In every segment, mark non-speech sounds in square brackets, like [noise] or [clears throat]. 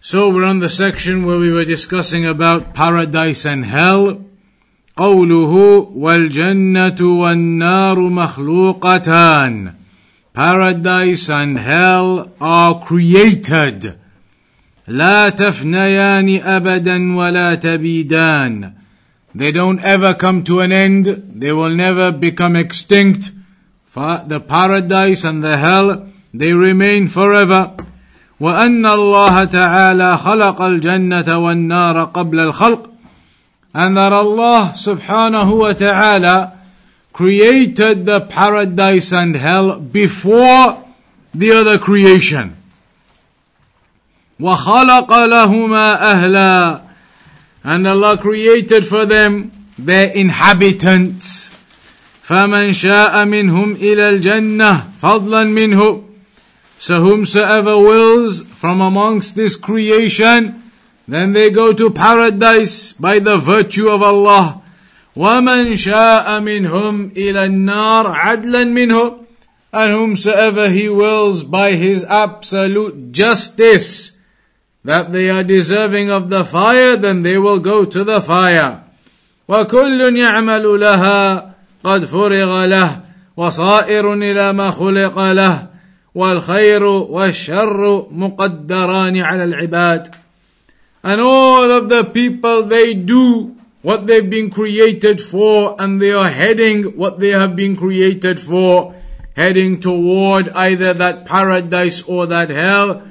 So we're on the section where we were discussing about paradise and hell. قوله والجنة والنار مخلوقتان. Paradise and hell are created. لا تفنيان أبدا ولا تبيدان. They don't ever come to an end. They will never become extinct. For the paradise and the hell, they remain forever. وأن الله تعالى خلق الجنة والنار قبل الخلق and that Allah subhanahu wa ta'ala created the paradise and hell before the other creation. وخلق لهما أهلا and Allah created for them their inhabitants. فمن شاء منهم إلى الجنة فضلا منه so whomsoever wills from amongst this creation, then they go to paradise by the virtue of Allah. وَمَنْ شَاءَ مِنْهُمْ إِلَى النَّارِ عَدْلًا مِنْهُ And whomsoever he wills by his absolute justice, that they are deserving of the fire, then they will go to the fire. وَكُلٌّ يَعْمَلُ لَهَا قَدْ فُرِغَ لَهُ وَصَائِرٌ إِلَى مَا خُلِقَ لَهُ والخير والشر مقدران على العباد and all of the people they do what they've been created for and they are heading what they have been created for heading toward either that paradise or that hell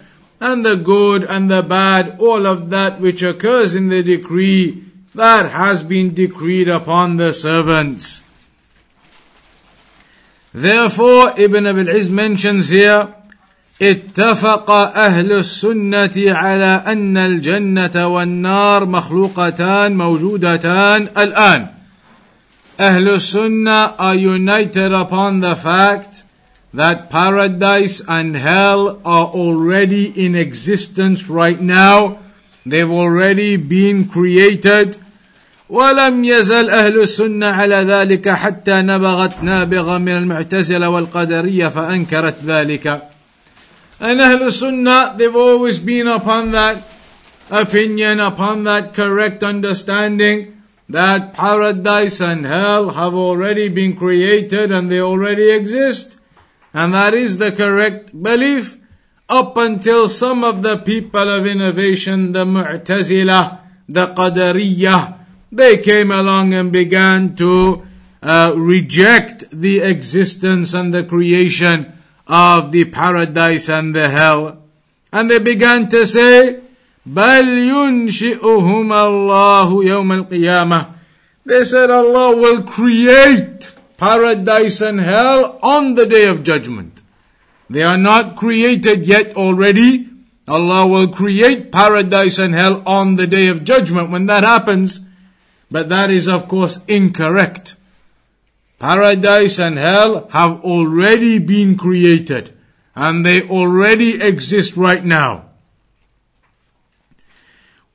and the good and the bad all of that which occurs in the decree that has been decreed upon the servants Therefore, Ibn Abil Izz mentions here, اتفق أهل السنة على أن الجنة والنار مخلوقتان موجودتان الآن. أهل السنة are united upon the fact that paradise and hell are already in existence right now. They've already been created. ولم يزل أهل السنة على ذلك حتى نبغت نابغة من المعتزلة والقدرية فأنكرت ذلك. And أهل السنة, they've always been upon that opinion, upon that correct understanding that paradise and hell have already been created and they already exist. And that is the correct belief up until some of the people of innovation, the Mu'tazila, the Qadariyah, they came along and began to uh, reject the existence and the creation of the paradise and the hell. And they began to say, بل ينشئهم الله يوم القيامة. They said Allah will create paradise and hell on the day of judgment. They are not created yet already. Allah will create paradise and hell on the day of judgment. When that happens, but that is of course incorrect. Paradise and hell have already been created and they already exist right now.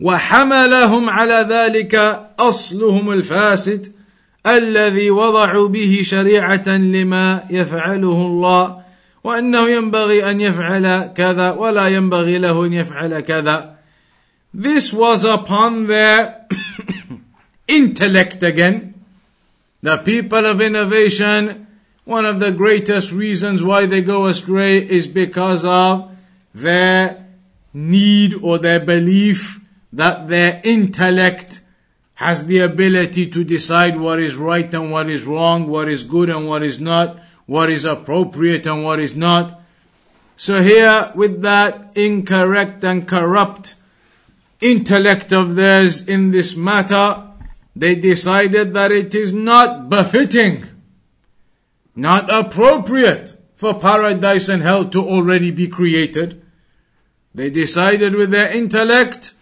وحملهم على ذلك أصلهم الفاسد الذي وضعوا به شريعة لما يفعله الله وأنه ينبغي أن يفعل كذا ولا ينبغي له أن يفعل كذا. This was upon their intellect again. The people of innovation, one of the greatest reasons why they go astray is because of their need or their belief that their intellect has the ability to decide what is right and what is wrong, what is good and what is not, what is appropriate and what is not. So here, with that incorrect and corrupt intellect of theirs in this matter, they decided that it is not befitting, not appropriate for paradise and hell to already be created. They decided with their intellect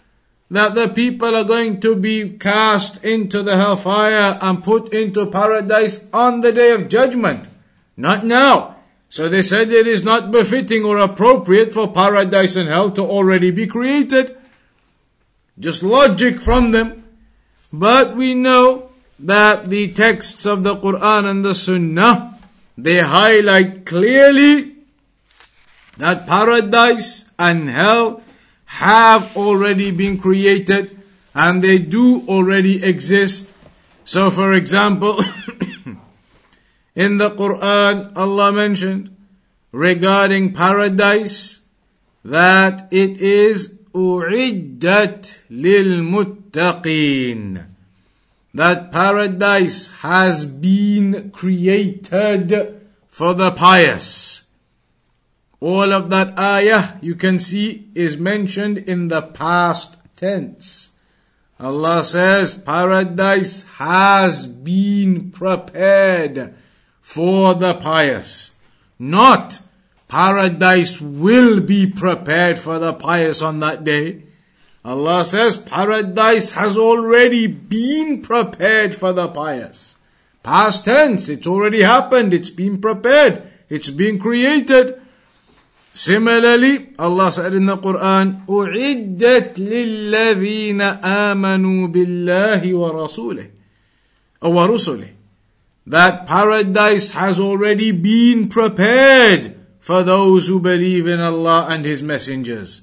that the people are going to be cast into the hellfire and put into paradise on the day of judgment. Not now. So they said it is not befitting or appropriate for paradise and hell to already be created. Just logic from them. But we know that the texts of the Quran and the Sunnah, they highlight clearly that paradise and hell have already been created and they do already exist. So for example, [coughs] in the Quran, Allah mentioned regarding paradise that it is أعدت للمتقين that paradise has been created for the pious. All of that ayah you can see is mentioned in the past tense. Allah says paradise has been prepared for the pious. Not paradise will be prepared for the pious on that day. Allah says paradise has already been prepared for the pious. Past tense, it's already happened, it's been prepared, it's been created. Similarly, Allah said in the Quran, أُعِدَّتْ لِلَّذِينَ آمَنُوا بِاللَّهِ وَرَسُولِهِ وَرُسُلِهِ That paradise has already been prepared for those who believe in Allah and His messengers.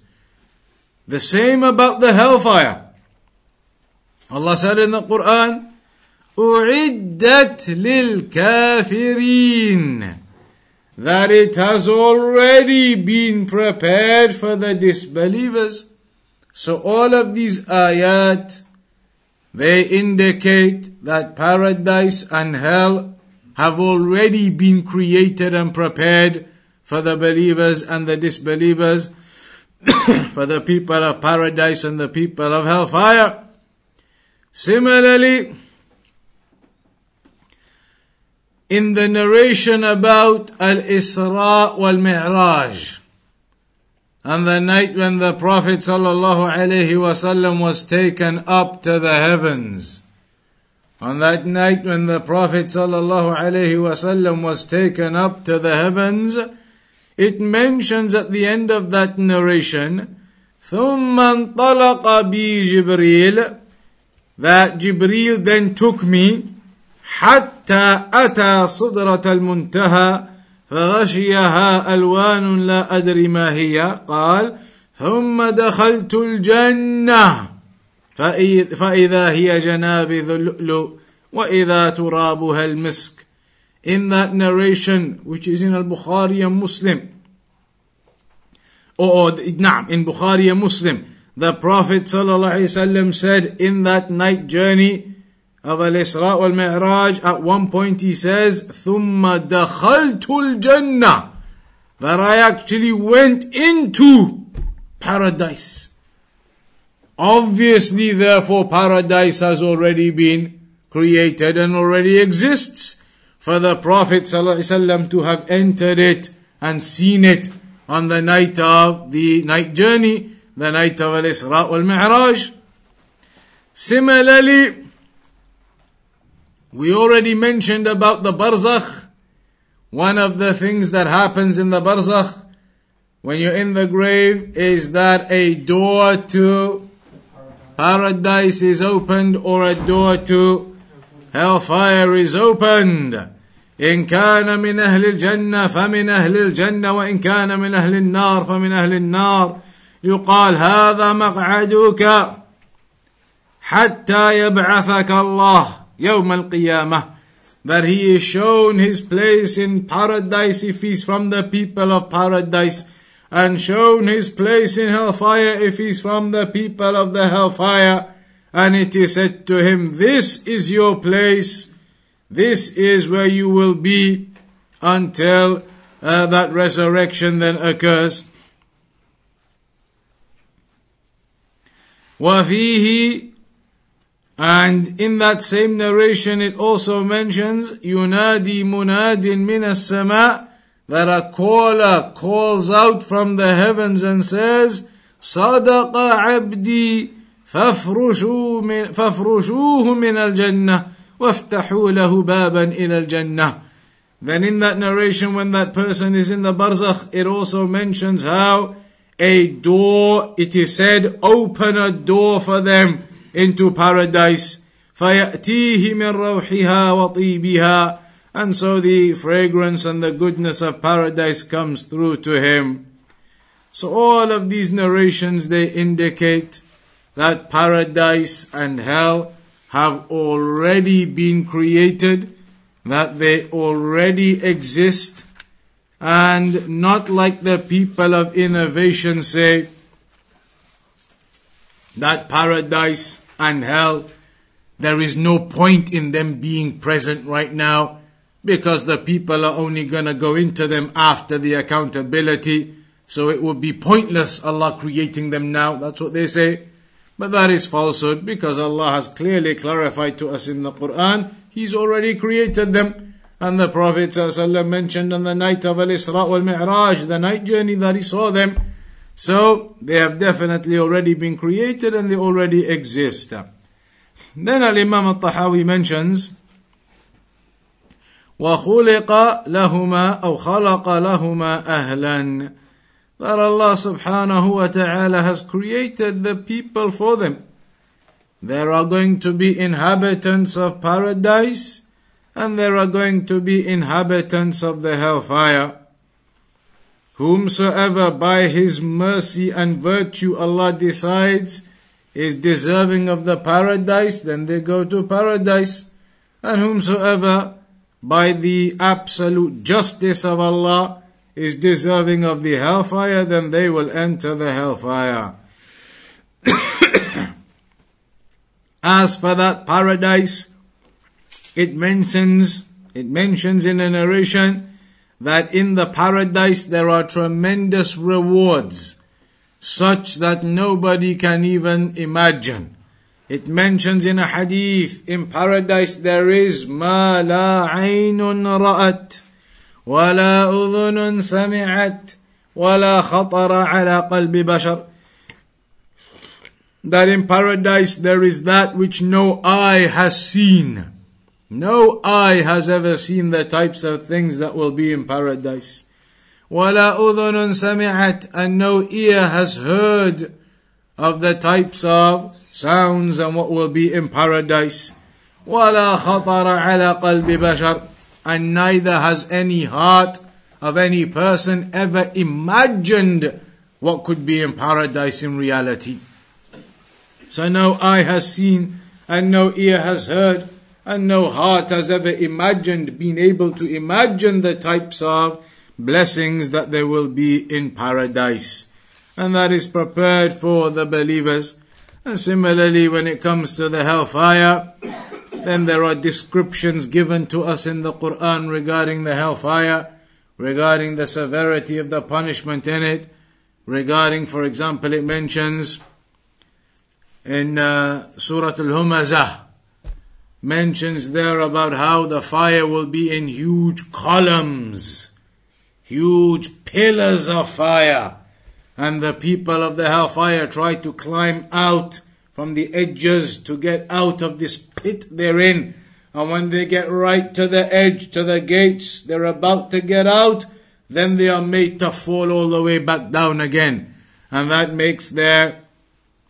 The same about the hellfire. Allah said in the Quran, أُعِدَّتْ لِلْكَافِرِينَ that it has already been prepared for the disbelievers. So all of these ayat, they indicate that paradise and hell have already been created and prepared for the believers and the disbelievers, [coughs] for the people of paradise and the people of hellfire. Similarly, in the narration about Al-Isra wal-Mi'raj. And the night when the Prophet ﷺ was taken up to the heavens. On that night when the Prophet ﷺ was taken up to the heavens, it mentions at the end of that narration, ثم انطلق بي جبريل that Jibril then took me حتى أتى صدرة المنتهى فغشيها ألوان لا أدري ما هي قال ثم دخلت الجنة فإذا هي جنابذ اللؤلؤ وإذا ترابها المسك in that narration which is in al-Bukhari and Muslim or, or نعم in Bukhari and Muslim the Prophet ﷺ said in that night journey of Al-Isra wal-Mi'raj, at one point he says, ثُمَّ دَخَلْتُ الْجَنَّةِ That I actually went into paradise. Obviously, therefore, paradise has already been created and already exists for the Prophet ﷺ to have entered it and seen it on the night of the night journey, the night of Al-Isra wal-Mi'raj. Similarly, we already mentioned about the barzakh. One of the things that happens in the barzakh when you're in the grave is that a door to paradise is opened or a door to hellfire is opened. إن كان من أهل الجنة فمن أهل الجنة وإن كان من أهل النار فمن أهل النار يقال هذا مقعدك حتى يبعثك الله يوم القيامة that he is shown his place in paradise if he's from the people of paradise and shown his place in hellfire if he's from the people of the hellfire and it is said to him this is your place this is where you will be until uh, that resurrection then occurs وفيه and in that same narration, it also mentions, Yunadi munadin min as-sama' that a caller calls out from the heavens and says, صدق عبدي فافرشوا من فافرشوه من الجنة وافتحوا له بابا إلى الجنة Then in that narration when that person is in the barzakh it also mentions how a door it is said open a door for them into paradise فيأتيه من روحها وطيبها and so the fragrance and the goodness of paradise comes through to him. So all of these narrations they indicate that paradise and hell have already been created, that they already exist, and not like the people of innovation say that paradise and hell, there is no point in them being present right now because the people are only going to go into them after the accountability. So it would be pointless Allah creating them now. That's what they say. But that is falsehood because Allah has clearly clarified to us in the Quran, He's already created them. And the Prophet ﷺ mentioned on the night of Al-Isra wal-Mi'raj, the night journey that he saw them. So, they have definitely already been created and they already exist. Then Al-Imam al-Tahawi mentions, وخلق لهما أو خلق لهما أهلا that Allah subhanahu wa ta'ala has created the people for them. There are going to be inhabitants of paradise and there are going to be inhabitants of the hellfire. Whomsoever by His mercy and virtue Allah decides is deserving of the paradise, then they go to paradise. And whomsoever by the absolute justice of Allah is deserving of the hellfire, then they will enter the hellfire. [coughs] As for that paradise, it mentions, it mentions in a narration that in the paradise there are tremendous rewards, such that nobody can even imagine. It mentions in a hadith, in paradise there is ma la ra'at ولا أذن سمعت ولا خطر على قلب بشر that in paradise there is that which no eye has seen. No eye has ever seen the types of things that will be in paradise. ولا أذن سمعت and no ear has heard of the types of sounds and what will be in paradise. ولا خطر على قلب بشر and neither has any heart of any person ever imagined what could be in paradise in reality. So no eye has seen and no ear has heard and no heart has ever imagined, been able to imagine the types of blessings that there will be in paradise. And that is prepared for the believers. And similarly, when it comes to the hellfire, then there are descriptions given to us in the Quran regarding the hellfire, regarding the severity of the punishment in it, regarding, for example, it mentions in uh, Surah Al-Humazah, mentions there about how the fire will be in huge columns, huge pillars of fire. And the people of the hellfire try to climb out from the edges to get out of this pit they're in. And when they get right to the edge, to the gates, they're about to get out, then they are made to fall all the way back down again. And that makes their,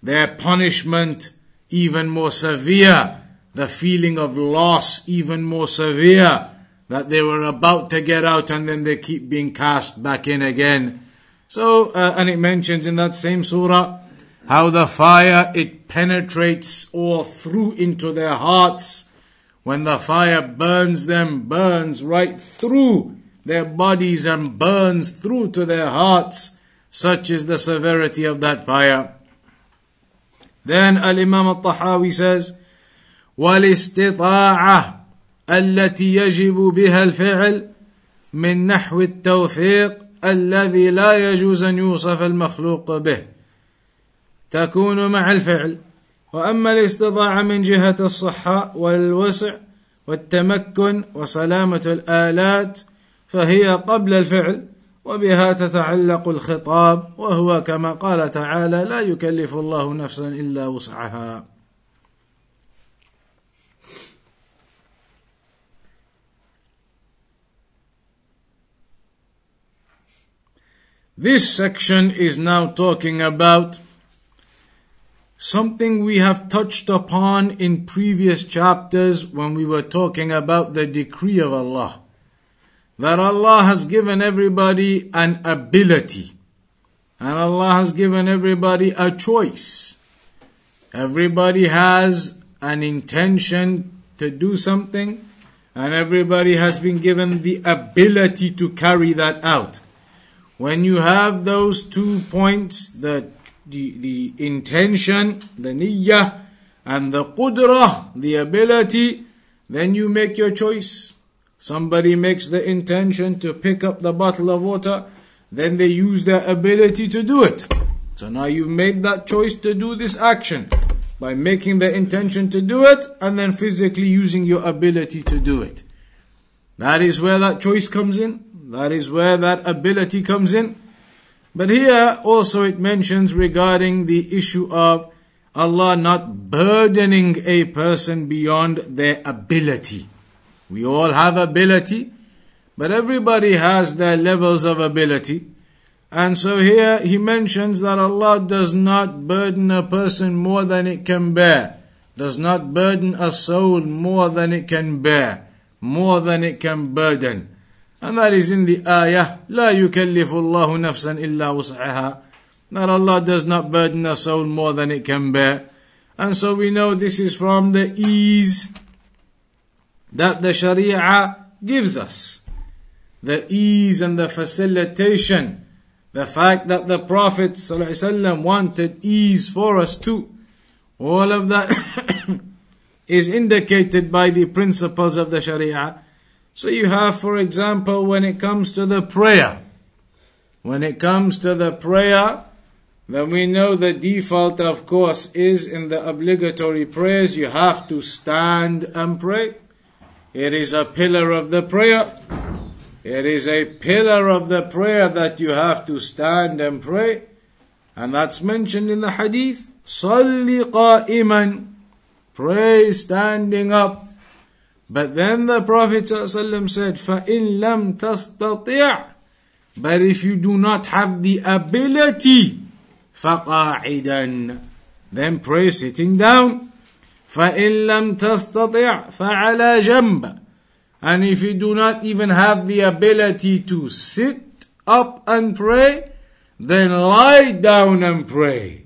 their punishment even more severe. The feeling of loss even more severe. That they were about to get out and then they keep being cast back in again. So, uh, and it mentions in that same surah how the fire it penetrates all through into their hearts. When the fire burns them, burns right through their bodies and burns through to their hearts. Such is the severity of that fire. Then Al Imam al Tahawi says, والاستطاعة التي يجب بها الفعل من نحو التوفيق الذي لا يجوز ان يوصف المخلوق به تكون مع الفعل. وأما الاستطاعة من جهة الصحة والوسع والتمكن وسلامة الآلات فهي قبل الفعل وبها تتعلق الخطاب وهو كما قال تعالى لا يكلف الله نفسا إلا وسعها This section is now talking about something we have touched upon in previous chapters when we were talking about the decree of Allah. That Allah has given everybody an ability. And Allah has given everybody a choice. Everybody has an intention to do something, and everybody has been given the ability to carry that out. When you have those two points, the, the, the intention, the niyyah, and the qudrah, the ability, then you make your choice. Somebody makes the intention to pick up the bottle of water, then they use their ability to do it. So now you've made that choice to do this action by making the intention to do it and then physically using your ability to do it. That is where that choice comes in. That is where that ability comes in. But here also it mentions regarding the issue of Allah not burdening a person beyond their ability. We all have ability, but everybody has their levels of ability. And so here he mentions that Allah does not burden a person more than it can bear, does not burden a soul more than it can bear, more than it can burden. And that is in the ayah, لا يكلف الله نفسا إلا وسعها. That Allah does not burden a soul more than it can bear. And so we know this is from the ease that the Sharia gives us. The ease and the facilitation. The fact that the Prophet ﷺ wanted ease for us too. All of that [coughs] is indicated by the principles of the Sharia. so you have, for example, when it comes to the prayer, when it comes to the prayer, then we know the default, of course, is in the obligatory prayers, you have to stand and pray. It is a pillar of the prayer. It is a pillar of the prayer that you have to stand and pray. And that's mentioned in the hadith. Salli qa'iman. Pray standing up. But then the Prophet ﷺ said, فَإِن لَمْ تَسْتَطِعْ But if you do not have the ability, فَقَاعِدًا Then pray sitting down. فَإِن لَمْ تَسْتَطِعْ فَعَلَى جَنْبَ And if you do not even have the ability to sit up and pray, then lie down and pray.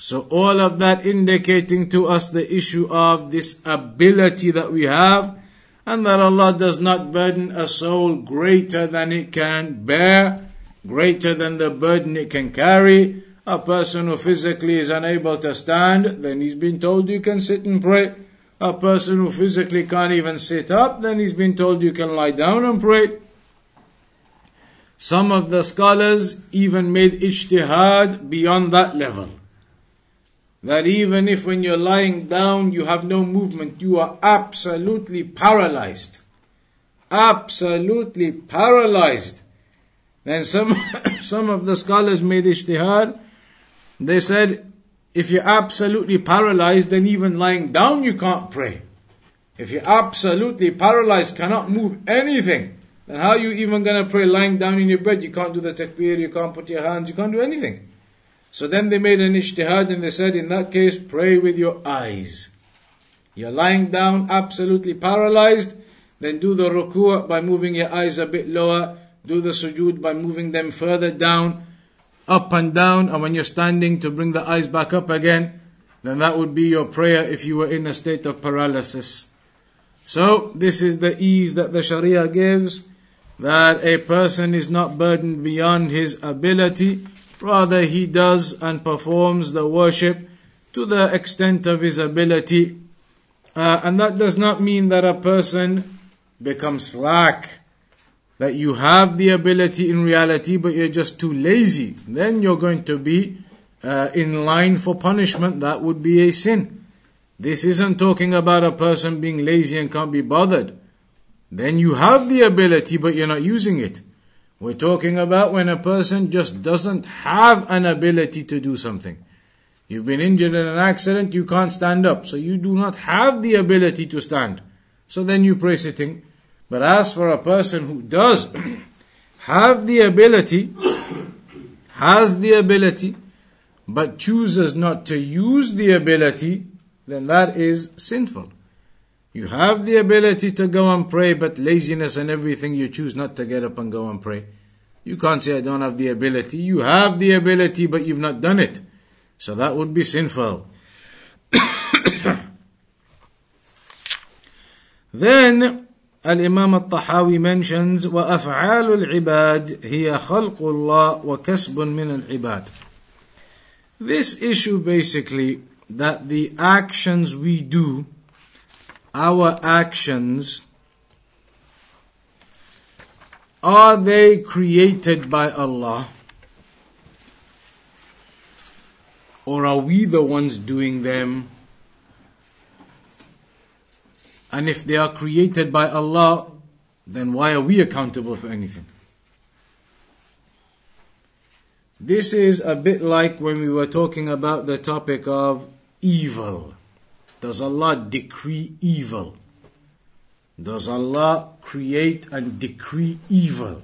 So all of that indicating to us the issue of this ability that we have and that Allah does not burden a soul greater than it can bear, greater than the burden it can carry. A person who physically is unable to stand, then he's been told you can sit and pray. A person who physically can't even sit up, then he's been told you can lie down and pray. Some of the scholars even made ijtihad beyond that level that even if when you're lying down you have no movement, you are absolutely paralyzed. Absolutely paralyzed. Then some, [coughs] some of the scholars made ijtihad. They said, if you're absolutely paralyzed, then even lying down you can't pray. If you're absolutely paralyzed, cannot move anything, then how are you even gonna pray lying down in your bed? You can't do the takbir, you can't put your hands, you can't do anything. So then they made an ijtihad and they said, in that case, pray with your eyes. You're lying down, absolutely paralyzed, then do the ruku' by moving your eyes a bit lower, do the sujood by moving them further down, up and down, and when you're standing to bring the eyes back up again, then that would be your prayer if you were in a state of paralysis. So, this is the ease that the Sharia gives, that a person is not burdened beyond his ability, Rather, he does and performs the worship to the extent of his ability. Uh, and that does not mean that a person becomes slack. That you have the ability in reality, but you're just too lazy. Then you're going to be uh, in line for punishment. That would be a sin. This isn't talking about a person being lazy and can't be bothered. Then you have the ability, but you're not using it. We're talking about when a person just doesn't have an ability to do something. You've been injured in an accident, you can't stand up, so you do not have the ability to stand. So then you pray sitting. But as for a person who does [clears throat] have the ability, [clears throat] has the ability, but chooses not to use the ability, then that is sinful. You have the ability to go and pray, but laziness and everything, you choose not to get up and go and pray. You can't say, I don't have the ability. You have the ability, but you've not done it. So that would be sinful. [coughs] then, الإمام الطحاوي mentions وأفعال العباد هي خلق الله وكسب من العباد. This issue basically that the actions we do, our actions, are they created by Allah? Or are we the ones doing them? And if they are created by Allah, then why are we accountable for anything? This is a bit like when we were talking about the topic of evil. Does Allah decree evil? Does Allah create and decree evil?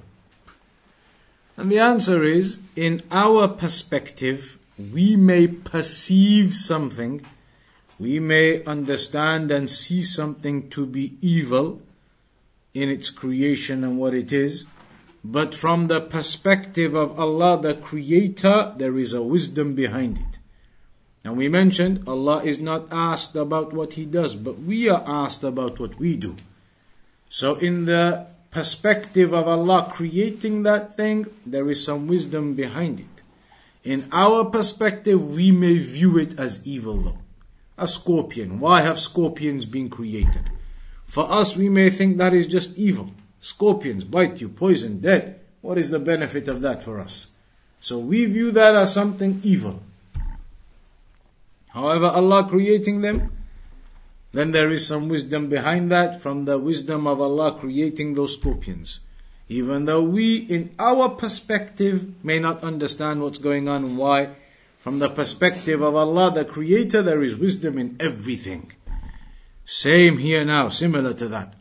And the answer is, in our perspective, we may perceive something, we may understand and see something to be evil in its creation and what it is, but from the perspective of Allah the Creator, there is a wisdom behind it. And we mentioned Allah is not asked about what He does, but we are asked about what we do. So, in the perspective of Allah creating that thing, there is some wisdom behind it. In our perspective, we may view it as evil though. A scorpion. Why have scorpions been created? For us, we may think that is just evil. Scorpions bite you, poison, dead. What is the benefit of that for us? So we view that as something evil. However, Allah creating them, then there is some wisdom behind that from the wisdom of Allah creating those scorpions. Even though we, in our perspective, may not understand what's going on and why, from the perspective of Allah, the Creator, there is wisdom in everything. Same here now, similar to that.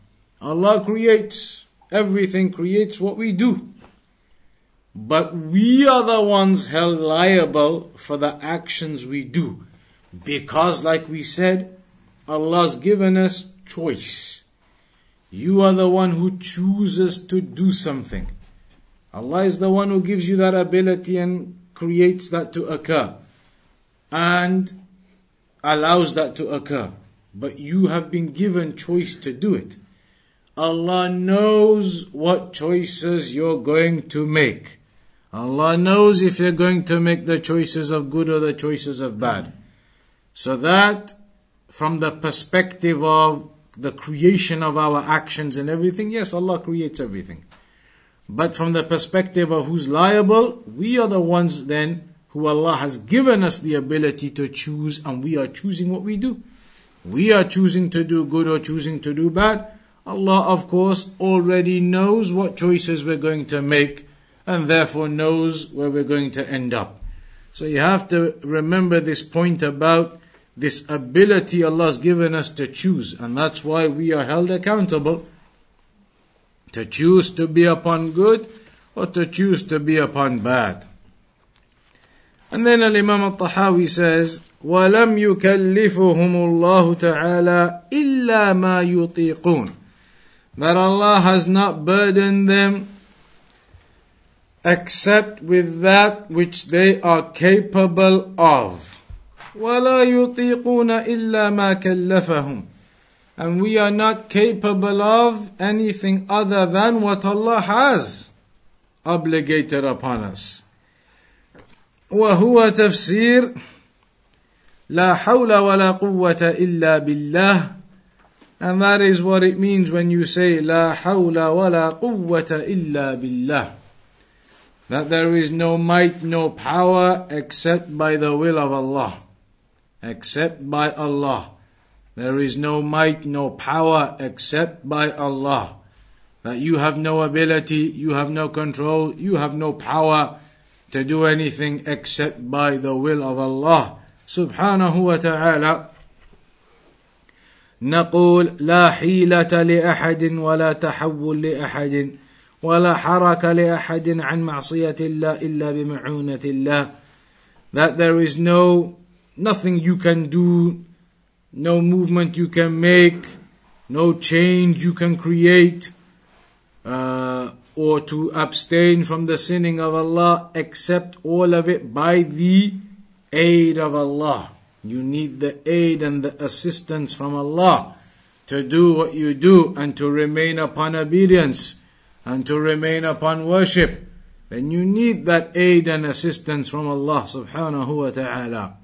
Allah creates everything, creates what we do. But we are the ones held liable for the actions we do. Because, like we said, Allah's given us choice. You are the one who chooses to do something. Allah is the one who gives you that ability and creates that to occur and allows that to occur. But you have been given choice to do it. Allah knows what choices you're going to make. Allah knows if you're going to make the choices of good or the choices of bad. So that from the perspective of the creation of our actions and everything, yes, Allah creates everything. But from the perspective of who's liable, we are the ones then who Allah has given us the ability to choose and we are choosing what we do. We are choosing to do good or choosing to do bad. Allah, of course, already knows what choices we're going to make and therefore knows where we're going to end up. So you have to remember this point about this ability Allah has given us to choose, and that's why we are held accountable to choose to be upon good or to choose to be upon bad. And then Imam al-Tahawi says, وَلَمْ يُكَلِّفُهُمُ اللَّهُ تَعَالَى إِلَّا مَا يُطِيقُونَ That Allah has not burdened them except with that which they are capable of. ولا يطيقون إلا ما كلفهم and we are not capable of anything other than what Allah has obligated upon us. وهو تفسير لا حول ولا قوة إلا بالله and that is what it means when you say لا حول ولا قوة إلا بالله that there is no might, no power except by the will of Allah except by Allah. There is no might, no power except by Allah. that you have no ability, you have no control, you have no power to do anything except by the will of Allah subhanahu wa ta'ala. نقول لا حيلة لأحد ولا تحول لأحد ولا حركة لأحد عن معصية الله إلا بمعونة الله that there is no nothing you can do no movement you can make no change you can create uh, or to abstain from the sinning of Allah except all of it by the aid of Allah. You need the aid and the assistance from Allah to do what you do and to remain upon obedience and to remain upon worship. Then you need that aid and assistance from Allah subhanahu wa ta'ala.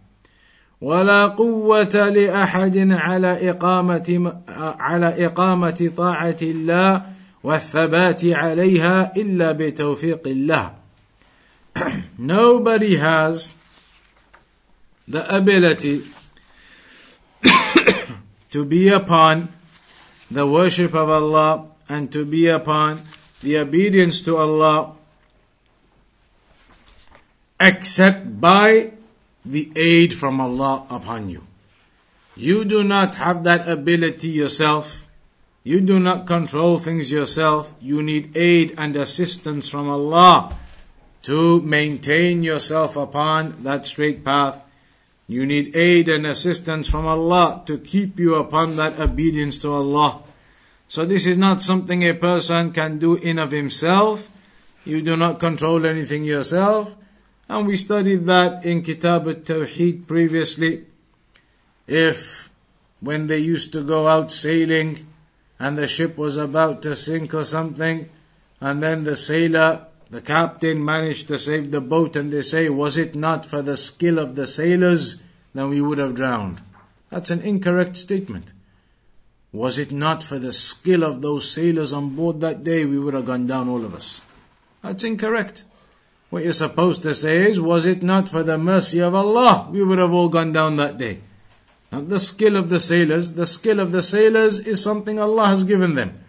ولا قوة لأحد على إقامة على إقامة طاعة الله والثبات عليها إلا بتوفيق الله. Nobody has the ability to be upon the worship of Allah and to be upon the obedience to Allah except by the aid from Allah upon you. You do not have that ability yourself. You do not control things yourself. You need aid and assistance from Allah to maintain yourself upon that straight path. You need aid and assistance from Allah to keep you upon that obedience to Allah. So this is not something a person can do in of himself. You do not control anything yourself. And we studied that in Kitab al-Tawheed previously. If when they used to go out sailing and the ship was about to sink or something, and then the sailor, the captain managed to save the boat and they say, was it not for the skill of the sailors, then we would have drowned. That's an incorrect statement. Was it not for the skill of those sailors on board that day, we would have gone down all of us. That's incorrect. What you're supposed to say is, was it not for the mercy of Allah, we would have all gone down that day. Not the skill of the sailors. The skill of the sailors is something Allah has given them.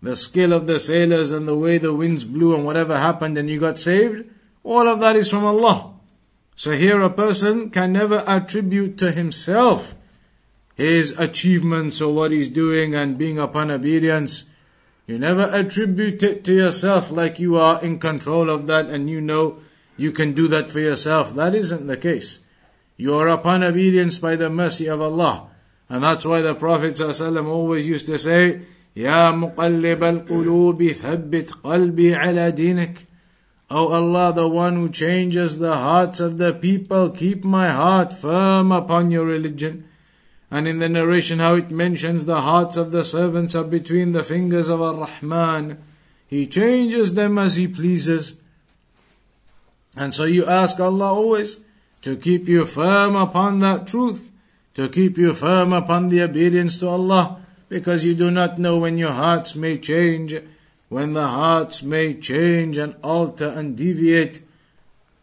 The skill of the sailors and the way the winds blew and whatever happened and you got saved, all of that is from Allah. So here a person can never attribute to himself his achievements or what he's doing and being upon obedience. You never attribute it to yourself like you are in control of that and you know you can do that for yourself. That isn't the case. You are upon obedience by the mercy of Allah. And that's why the Prophet ﷺ always used to say, يا مقلب القلوب ثبت قلبي على دينك. O Allah, the one who changes the hearts of the people, keep my heart firm upon your religion. And in the narration, how it mentions the hearts of the servants are between the fingers of Ar-Rahman. He changes them as He pleases. And so you ask Allah always to keep you firm upon that truth, to keep you firm upon the obedience to Allah, because you do not know when your hearts may change, when the hearts may change and alter and deviate.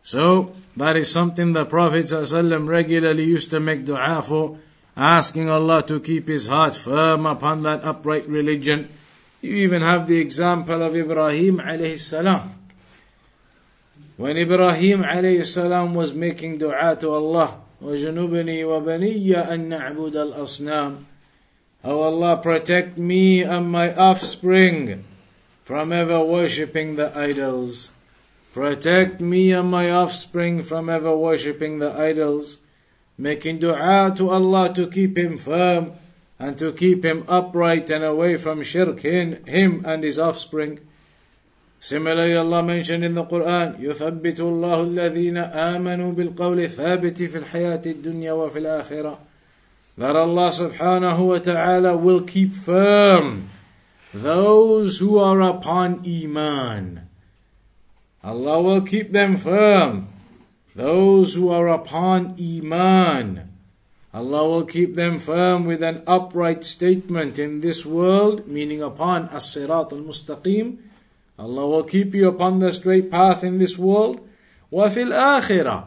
So, that is something the Prophet ﷺ regularly used to make dua for asking Allah to keep his heart firm upon that upright religion. You even have the example of Ibrahim alayhi salam. When Ibrahim alayhi salam was making dua to Allah, وَجُنُبْنِي وَبَنِيَّ أَن نَعْبُدَ الْأَصْنَامِ Oh Allah, protect me and my offspring from ever worshipping the idols. Protect me and my offspring from ever worshipping the idols making dua to Allah to keep him firm and to keep him upright and away from shirk, him and his offspring. Similarly, Allah mentioned in the Quran, يثبت الله الذين آمنوا بالقول الثابت في الحياة الدنيا وفي الآخرة. That Allah subhanahu wa ta'ala will keep firm those who are upon Iman. Allah will keep them firm those who are upon Iman, Allah will keep them firm with an upright statement in this world, meaning upon As-Sirat al-Mustaqim. Allah will keep you upon the straight path in this world. وَفِي الْآخِرَةِ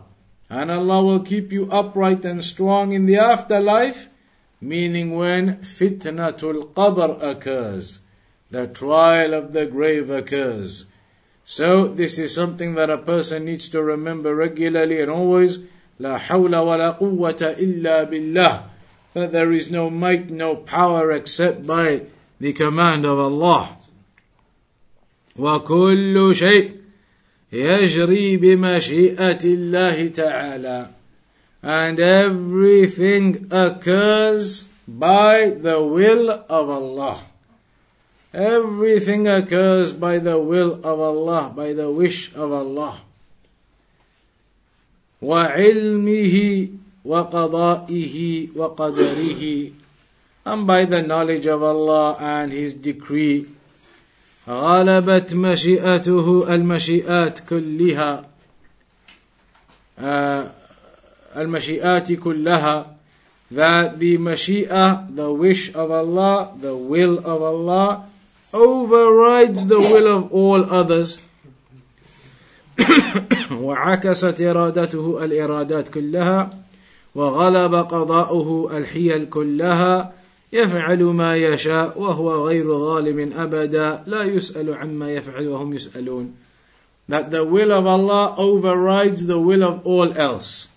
And Allah will keep you upright and strong in the afterlife, meaning when fitnatul qabr occurs, the trial of the grave occurs. So this is something that a person needs to remember regularly and always. لا حول ولا قوة إلا بالله. That there is no might, no power except by the command of Allah. وكل شيء يجري بمشيئة الله تعالى. And everything occurs by the will of Allah. Everything occurs by the will of Allah, by the wish of Allah. وعلمه وقضائه وقدره and by the knowledge of Allah and His decree غلبت مشيئته المشيئات كلها uh, المشيئات كلها that the mashia, the wish of Allah, the will of Allah overrides the will of all others. [coughs] وعكست إرادته الإرادات كلها وغلب قضاؤه الحيل كلها يفعل ما يشاء وهو غير ظالم أبدا لا يسأل عما يفعل وهم يسألون. That the will of Allah overrides the will of all else.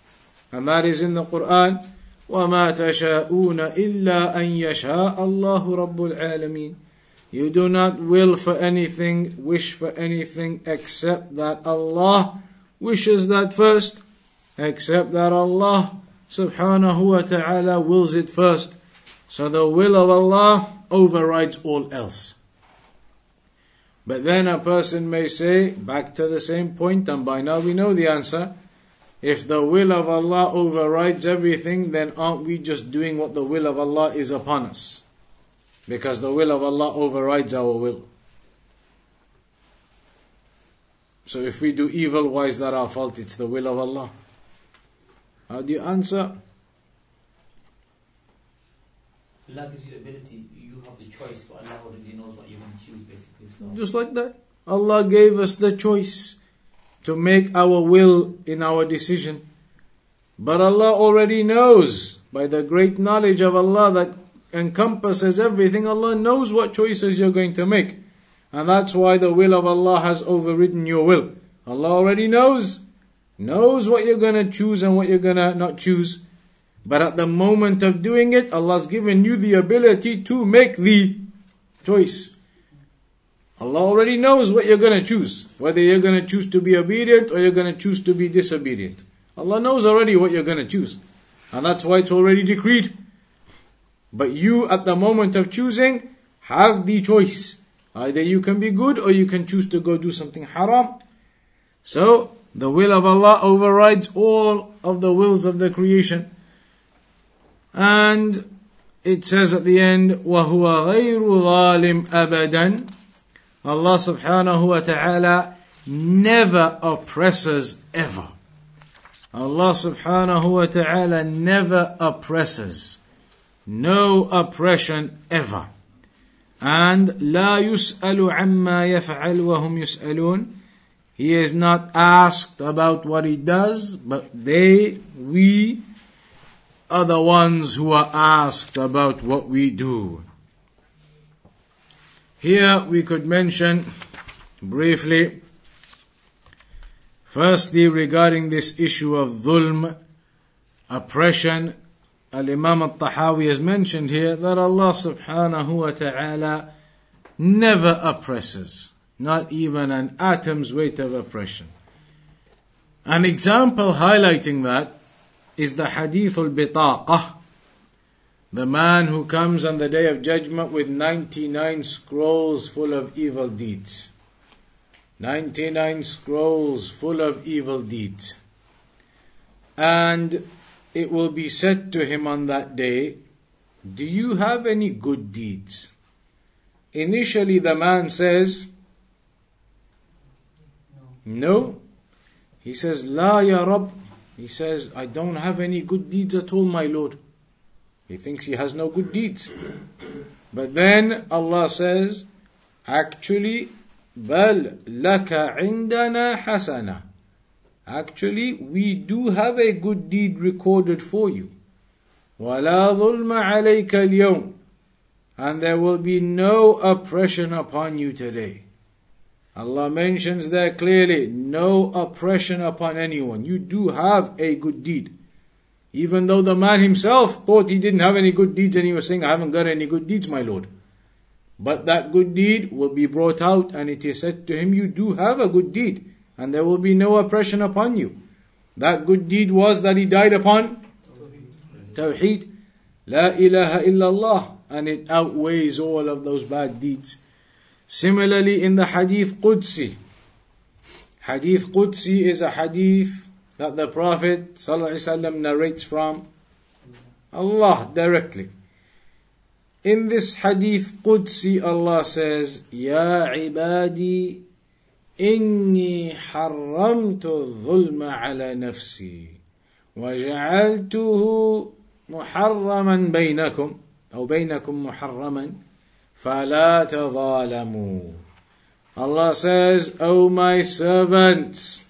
And that is in the Quran وما تشاءون إلا أن يشاء الله رب العالمين. You do not will for anything, wish for anything except that Allah wishes that first, except that Allah subhanahu wa ta'ala wills it first. So the will of Allah overrides all else. But then a person may say, back to the same point, and by now we know the answer. If the will of Allah overrides everything, then aren't we just doing what the will of Allah is upon us? Because the will of Allah overrides our will. So if we do evil, why is that our fault? It's the will of Allah. How do you answer? Allah gives you ability, you have the choice, but Allah already knows what you're going to choose, basically. So. Just like that. Allah gave us the choice to make our will in our decision. But Allah already knows, by the great knowledge of Allah that encompasses everything, Allah knows what choices you're going to make. And that's why the will of Allah has overridden your will. Allah already knows, knows what you're going to choose and what you're going to not choose. But at the moment of doing it, Allah's given you the ability to make the choice. Allah already knows what you're going to choose. Whether you're going to choose to be obedient or you're going to choose to be disobedient. Allah knows already what you're going to choose. And that's why it's already decreed. But you, at the moment of choosing, have the choice. Either you can be good or you can choose to go do something haram. So, the will of Allah overrides all of the wills of the creation. And it says at the end, وَهُوَ غَيْرُ ظَالِمْ أَبَدًا Allah subhanahu wa ta'ala never oppresses ever. Allah subhanahu wa ta'ala never oppresses. No oppression ever. And لا يسأل عما يفعل وهم يسألون. He is not asked about what he does, but they, we, are the ones who are asked about what we do. Here we could mention briefly, firstly regarding this issue of dhulm, oppression, Al-Imam al-Tahawi has mentioned here that Allah subhanahu wa ta'ala never oppresses, not even an atom's weight of oppression. An example highlighting that is the Hadith al-Bitaqah, the man who comes on the day of judgment with 99 scrolls full of evil deeds. 99 scrolls full of evil deeds. And it will be said to him on that day, Do you have any good deeds? Initially, the man says, No. He says, La ya Rab. He says, I don't have any good deeds at all, my Lord. He thinks he has no good deeds. But then Allah says, actually, بل لك عندنا حسنة. Actually, we do have a good deed recorded for you. ولا ظلم عليك اليوم. and there will be no oppression upon you today. Allah mentions there clearly, no oppression upon anyone. You do have a good deed. Even though the man himself thought he didn't have any good deeds and he was saying, I haven't got any good deeds, my Lord. But that good deed will be brought out and it is said to him, You do have a good deed and there will be no oppression upon you. That good deed was that he died upon Tawheed, La ilaha illallah, and it outweighs all of those bad deeds. Similarly, in the Hadith Qudsi, Hadith Qudsi is a hadith that the Prophet ﷺ narrates from Allah directly. In this Hadith Qudsi, Allah says, Ya ibadi, inni harramtu الظلم على نفسي وجعلته محرما بينكم أو بينكم محرما فلا تظالموا Allah says, O my servants,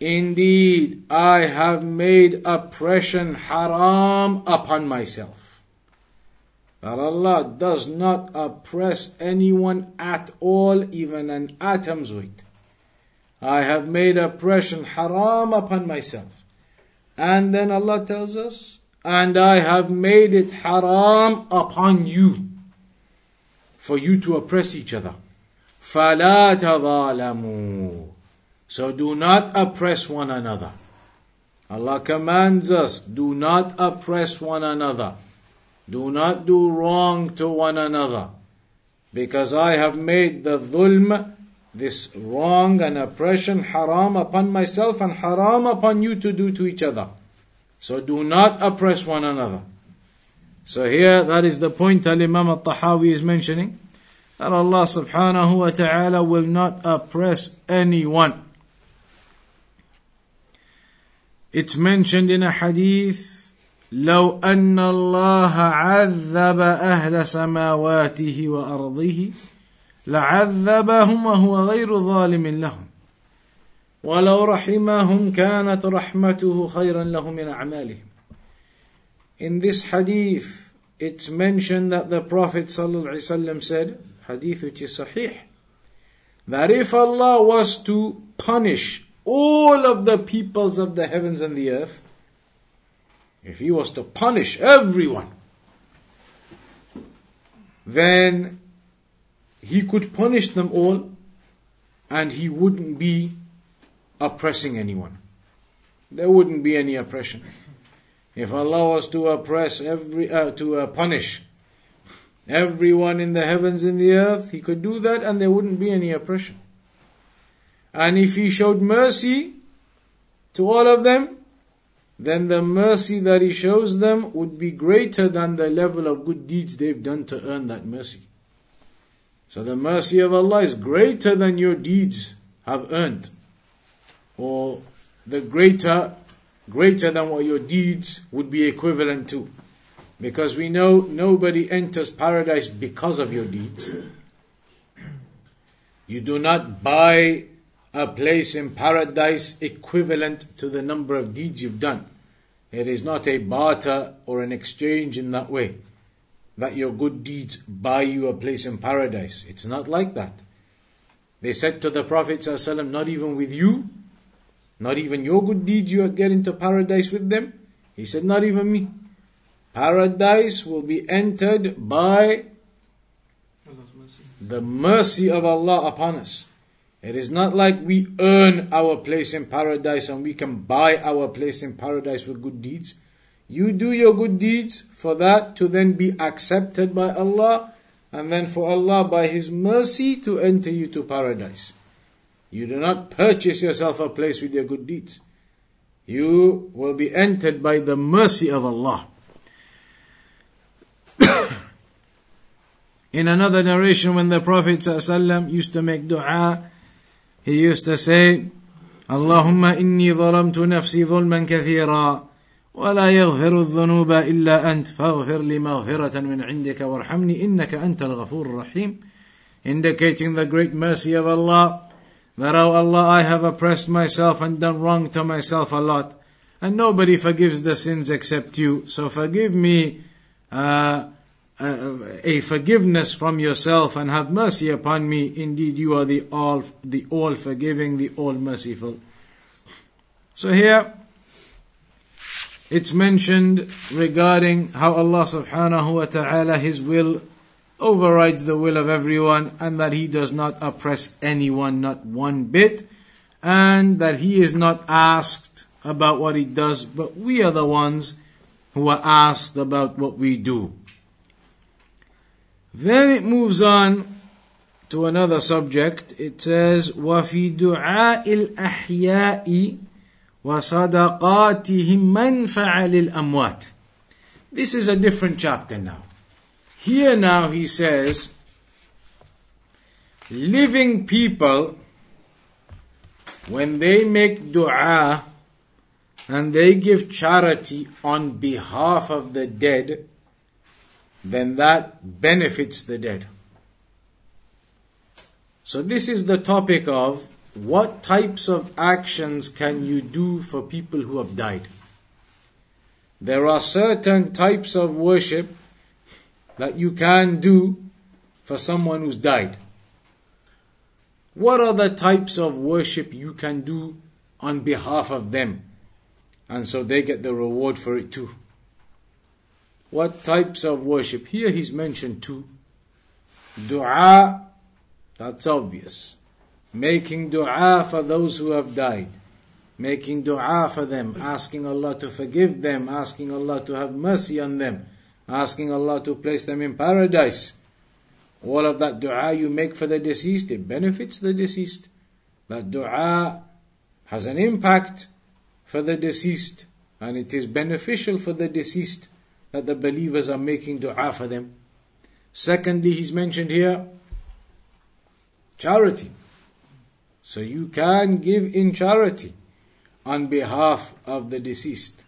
indeed I have made oppression haram upon myself. That Allah does not oppress anyone at all, even an atom's weight. I have made oppression haram upon myself. And then Allah tells us, and I have made it haram upon you for you to oppress each other. فَلَا تَظَالَمُوا So do not oppress one another. Allah commands us, do not oppress one another. Do not do wrong to one another. Because I have made the dhulm, this wrong and oppression, haram upon myself and haram upon you to do to each other. So do not oppress one another. So here, that is the point that Imam al-Tahawi is mentioning that Allah subhanahu wa ta'ala will not oppress anyone. It's mentioned in a hadith لو أن الله عذب أهل سماواته وأرضه لعذبهم وهو غير ظالم لهم ولو رحمهم كانت رحمته خيرا لهم من أعمالهم In this hadith, it's mentioned that the Prophet ﷺ said, hadith which is sahih, that if Allah was to punish all of the peoples of the heavens and the earth, if He was to punish everyone, then He could punish them all and He wouldn't be oppressing anyone. There wouldn't be any oppression. If Allah was to oppress every, uh, to uh, punish everyone in the heavens and the earth, He could do that and there wouldn't be any oppression. And if He showed mercy to all of them, then the mercy that He shows them would be greater than the level of good deeds they've done to earn that mercy. So the mercy of Allah is greater than your deeds have earned. Or the greater, greater than what your deeds would be equivalent to. Because we know nobody enters paradise because of your deeds. You do not buy a place in paradise equivalent to the number of deeds you've done. It is not a barter or an exchange in that way. That your good deeds buy you a place in paradise. It's not like that. They said to the Prophet ﷺ, not even with you, not even your good deeds you get into paradise with them. He said, not even me. Paradise will be entered by the mercy of Allah upon us. It is not like we earn our place in paradise and we can buy our place in paradise with good deeds. You do your good deeds for that to then be accepted by Allah and then for Allah by His mercy to enter you to paradise. You do not purchase yourself a place with your good deeds. You will be entered by the mercy of Allah. [coughs] In another narration, when the Prophet ﷺ used to make dua, he used to say, اللهم إني ظلمت نفسي ظلما كثيرا ولا يغفر الذنوب إلا أنت فاغفر لي مغفرة من عندك وارحمني إنك أنت الغفور الرحيم indicating the great mercy of Allah that oh Allah I have oppressed myself and done wrong to myself a lot and nobody forgives the sins except you so forgive me uh, uh, uh, a forgiveness from yourself and have mercy upon me. Indeed, you are the all, the all forgiving, the all merciful. So here, it's mentioned regarding how Allah subhanahu wa ta'ala, His will overrides the will of everyone and that He does not oppress anyone, not one bit, and that He is not asked about what He does, but we are the ones who are asked about what we do. Then it moves on to another subject. It says, وَفِي دُعَاءِ الْأَحْيَاءِ وَصَدَقَاتِهِمْ مَنْفَعَ لِلْأَمْوَاتِ This is a different chapter now. Here now he says, living people, when they make dua and they give charity on behalf of the dead, then that benefits the dead. So this is the topic of what types of actions can you do for people who have died? There are certain types of worship that you can do for someone who's died. What are the types of worship you can do on behalf of them? And so they get the reward for it too. What types of worship? Here he's mentioned two. Dua, that's obvious. Making dua for those who have died. Making dua for them, asking Allah to forgive them, asking Allah to have mercy on them, asking Allah to place them in paradise. All of that dua you make for the deceased, it benefits the deceased. That dua has an impact for the deceased and it is beneficial for the deceased that the believers are making dua for them. Secondly, he's mentioned here charity. So you can give in charity on behalf of the deceased.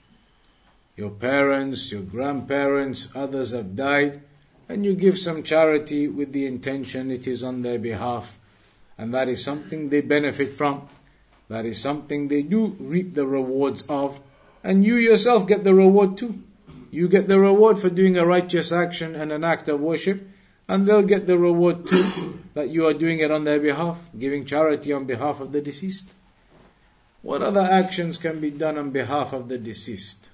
Your parents, your grandparents, others have died, and you give some charity with the intention it is on their behalf. And that is something they benefit from. That is something they do reap the rewards of. And you yourself get the reward too. You get the reward for doing a righteous action and an act of worship, and they'll get the reward too [coughs] that you are doing it on their behalf, giving charity on behalf of the deceased. What other actions can be done on behalf of the deceased?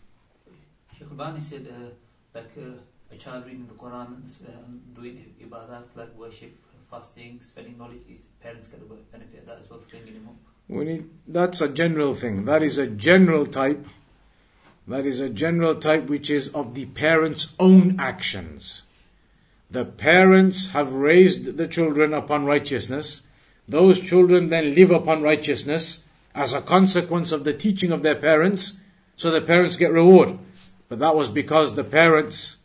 Sheikh Albani said, uh, like uh, a child reading the Quran and uh, doing ibadat like worship, fasting, spreading knowledge, his parents get the benefit of that as well for bringing him up. We need, that's a general thing. That is a general type that is a general type which is of the parents' own actions. The parents have raised the children upon righteousness. Those children then live upon righteousness as a consequence of the teaching of their parents, so the parents get reward. But that was because the parents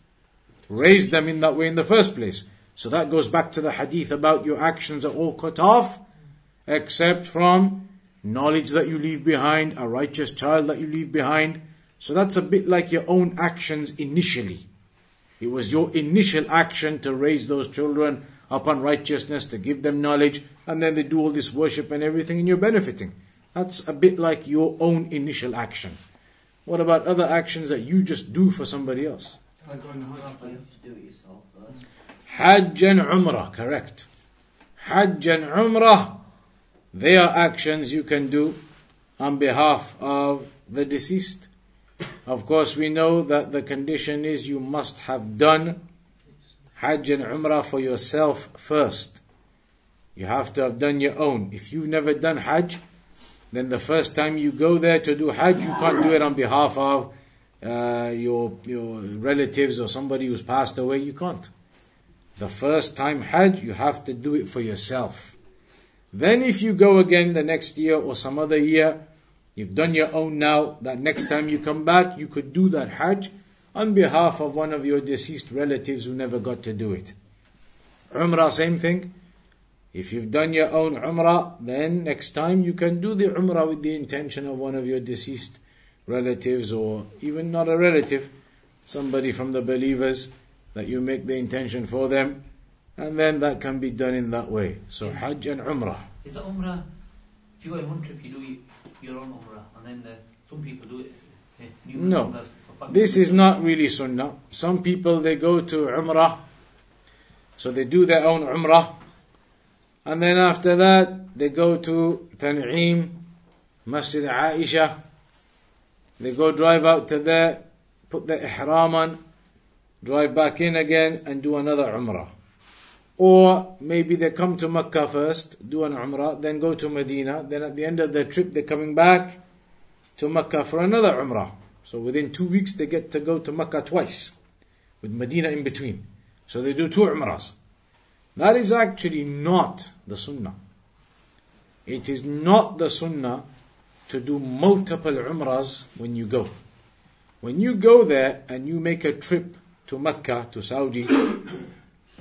raised them in that way in the first place. So that goes back to the hadith about your actions are all cut off, except from knowledge that you leave behind, a righteous child that you leave behind, so that's a bit like your own actions initially. It was your initial action to raise those children upon righteousness, to give them knowledge, and then they do all this worship and everything, and you're benefiting. That's a bit like your own initial action. What about other actions that you just do for somebody else? Hajj and Umrah, correct. Hajj and Umrah, they are actions you can do on behalf of the deceased. Of course, we know that the condition is you must have done Hajj and Umrah for yourself first. You have to have done your own. If you've never done Hajj, then the first time you go there to do Hajj, you can't do it on behalf of uh, your your relatives or somebody who's passed away. You can't. The first time Hajj, you have to do it for yourself. Then, if you go again the next year or some other year, You've done your own now, that next time you come back, you could do that Hajj on behalf of one of your deceased relatives who never got to do it. Umrah, same thing. If you've done your own Umrah, then next time you can do the Umrah with the intention of one of your deceased relatives or even not a relative, somebody from the believers that you make the intention for them, and then that can be done in that way. So Hajj and Umrah. Is Umrah, if you go on one trip, you do your own Umrah, and then uh, some people do it. Uh, No. This is not really sunnah. Some people they go to Umrah, so they do their own Umrah, and then after that they go to Tan'im, Masjid Aisha, they go drive out to there, put the ihram on, drive back in again and do another Umrah. Or maybe they come to Mecca first, do an Umrah, then go to Medina, then at the end of their trip they're coming back to Mecca for another Umrah. So within two weeks they get to go to Mecca twice, with Medina in between. So they do two Umrahs. That is actually not the Sunnah. It is not the Sunnah to do multiple Umrahs when you go. When you go there and you make a trip to Mecca, to Saudi,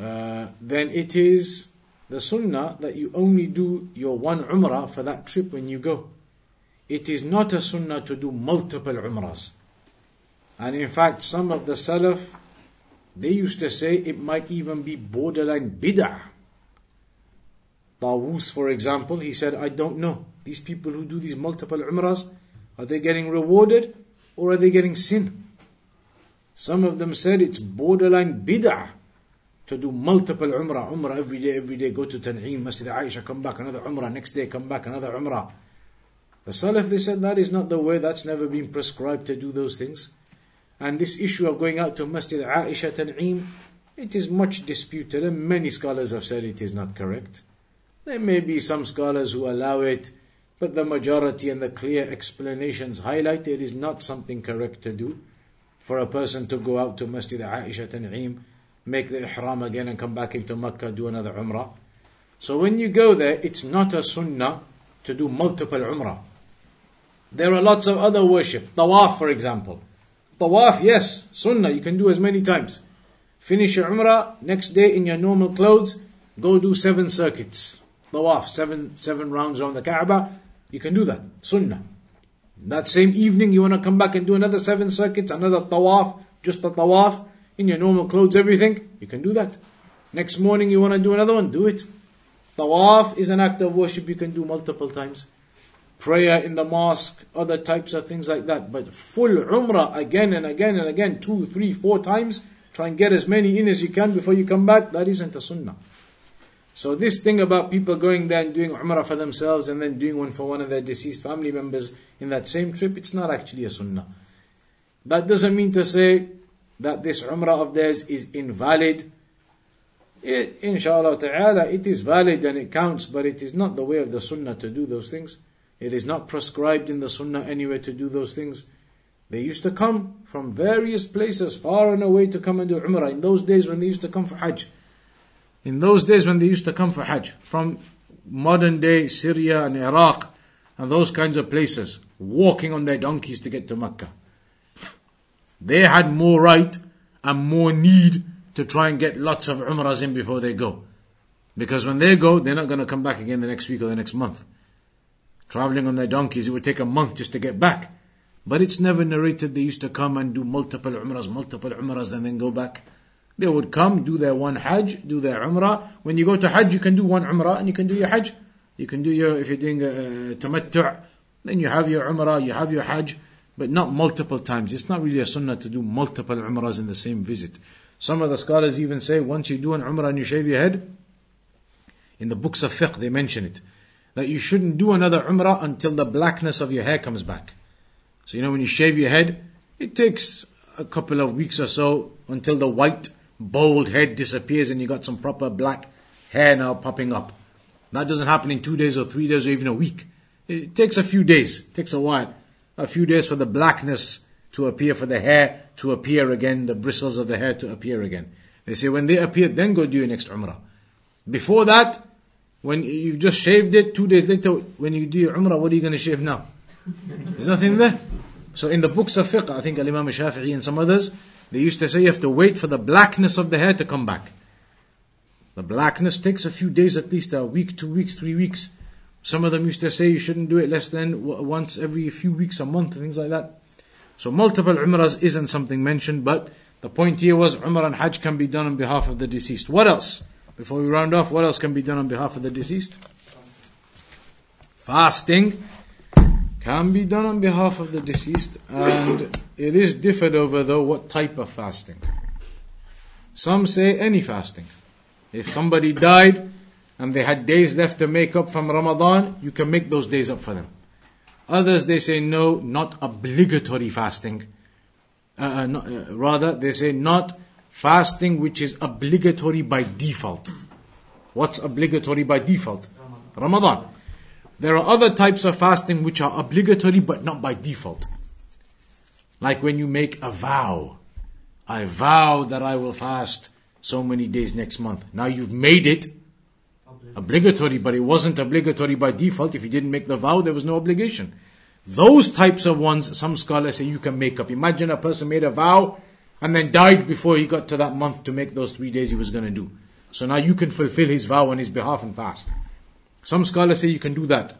uh, then it is the sunnah that you only do your one umrah for that trip when you go. It is not a sunnah to do multiple umrahs. And in fact, some of the Salaf, they used to say it might even be borderline bid'ah. Tawus, for example, he said, I don't know. These people who do these multiple umrahs, are they getting rewarded or are they getting sin? Some of them said it's borderline bid'ah to do multiple umrah, umrah every day, every day, go to Tan'im, Masjid Aisha, come back, another umrah, next day come back, another umrah. The Salaf, they said that is not the way, that's never been prescribed to do those things. And this issue of going out to Masjid Aisha, Tan'im, it is much disputed and many scholars have said it is not correct. There may be some scholars who allow it, but the majority and the clear explanations highlight it is not something correct to do for a person to go out to Masjid Aisha Tan'im make the ihram again and come back into Mecca, do another umrah. So when you go there, it's not a sunnah to do multiple umrah. There are lots of other worship. Tawaf, for example. Tawaf, yes, sunnah, you can do as many times. Finish your umrah, next day in your normal clothes, go do seven circuits. Tawaf, seven, seven rounds around the Kaaba. You can do that. Sunnah. That same evening, you want to come back and do another seven circuits, another tawaf, just a tawaf in your normal clothes, everything, you can do that. Next morning you want to do another one, do it. Tawaf is an act of worship you can do multiple times. Prayer in the mosque, other types of things like that. But full umrah again and again and again, two, three, four times, try and get as many in as you can before you come back, that isn't a sunnah. So this thing about people going there and doing umrah for themselves and then doing one for one of their deceased family members in that same trip, it's not actually a sunnah. That doesn't mean to say that this Umrah of theirs is invalid. It, inshallah ta'ala, it is valid and it counts, but it is not the way of the Sunnah to do those things. It is not prescribed in the Sunnah anywhere to do those things. They used to come from various places far and away to come and do Umrah in those days when they used to come for Hajj. In those days when they used to come for Hajj, from modern day Syria and Iraq and those kinds of places, walking on their donkeys to get to Mecca. They had more right and more need to try and get lots of umrahs in before they go. Because when they go, they're not going to come back again the next week or the next month. Traveling on their donkeys, it would take a month just to get back. But it's never narrated they used to come and do multiple umrahs, multiple umrahs, and then go back. They would come, do their one hajj, do their umrah. When you go to hajj, you can do one umrah and you can do your hajj. You can do your, if you're doing a, a tamattu', then you have your umrah, you have your hajj but not multiple times. It's not really a sunnah to do multiple umrahs in the same visit. Some of the scholars even say once you do an umrah and you shave your head, in the books of fiqh they mention it, that you shouldn't do another umrah until the blackness of your hair comes back. So you know when you shave your head, it takes a couple of weeks or so until the white, bald head disappears and you got some proper black hair now popping up. That doesn't happen in two days or three days or even a week. It takes a few days, it takes a while a few days for the blackness to appear, for the hair to appear again, the bristles of the hair to appear again. They say when they appear, then go do your next Umrah. Before that, when you've just shaved it, two days later, when you do your Umrah, what are you going to shave now? There's nothing there. So in the books of fiqh, I think Imam Shafi'i and some others, they used to say you have to wait for the blackness of the hair to come back. The blackness takes a few days at least, a week, two weeks, three weeks. Some of them used to say you shouldn't do it less than once every few weeks, a month, things like that. So multiple umrahs isn't something mentioned, but the point here was umrah and hajj can be done on behalf of the deceased. What else? Before we round off, what else can be done on behalf of the deceased? Fasting can be done on behalf of the deceased and it is differed over though what type of fasting. Some say any fasting. If somebody died and they had days left to make up from Ramadan, you can make those days up for them. Others they say no, not obligatory fasting. Uh, uh, not, uh, rather, they say not fasting which is obligatory by default. What's obligatory by default? Ramadan. There are other types of fasting which are obligatory but not by default. Like when you make a vow. I vow that I will fast so many days next month. Now you've made it obligatory, but it wasn't obligatory by default. If you didn't make the vow, there was no obligation. Those types of ones, some scholars say you can make up. Imagine a person made a vow and then died before he got to that month to make those three days he was going to do. So now you can fulfill his vow on his behalf and fast. Some scholars say you can do that.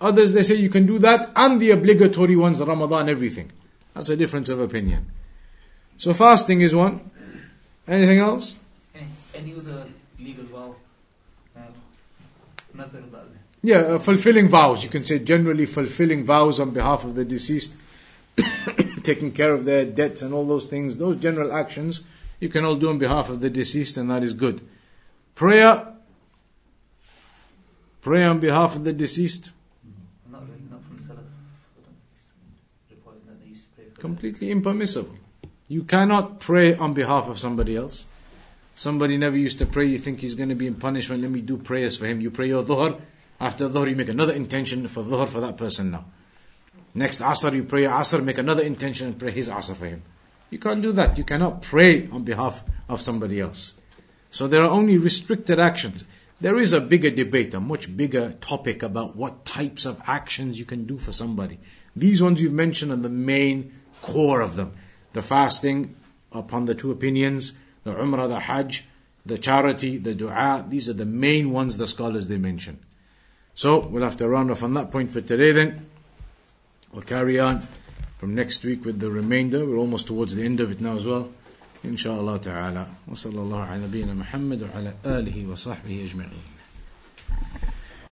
Others they say you can do that and the obligatory ones, Ramadan, everything. That's a difference of opinion. So fasting is one. Anything else? Any, any other legal vow? Nothing. Yeah, uh, fulfilling vows. You can say generally fulfilling vows on behalf of the deceased, [coughs] taking care of their debts and all those things. Those general actions you can all do on behalf of the deceased, and that is good. Prayer, prayer on behalf of the deceased. Not really, not from Salaf. I don't report that they used to pray for Completely impermissible. You cannot pray on behalf of somebody else. Somebody never used to pray, you think he's going to be in punishment, let me do prayers for him. You pray your dhuhr, after dhuhr you make another intention for dhuhr for that person now. Next asr you pray asr, make another intention and pray his asr for him. You can't do that. You cannot pray on behalf of somebody else. So there are only restricted actions. There is a bigger debate, a much bigger topic about what types of actions you can do for somebody. These ones you've mentioned are the main core of them. The fasting upon the two opinions, the Umrah, the Hajj, the charity, the dua. These are the main ones the scholars they mention. So we'll have to round off on that point for today then. We'll carry on from next week with the remainder. We're almost towards the end of it now as well. Inshallah ta'ala. Wa sallallahu ala nabiyyina Muhammad wa ala alihi wa sahbihi ajma'in.